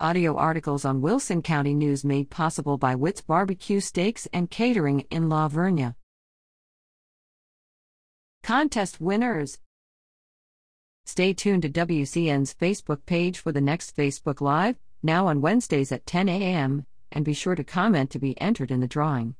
Audio articles on Wilson County News made possible by Witt's Barbecue Steaks and Catering in La Vernia. Contest winners Stay tuned to WCN's Facebook page for the next Facebook Live, now on Wednesdays at 10 a.m., and be sure to comment to be entered in the drawing.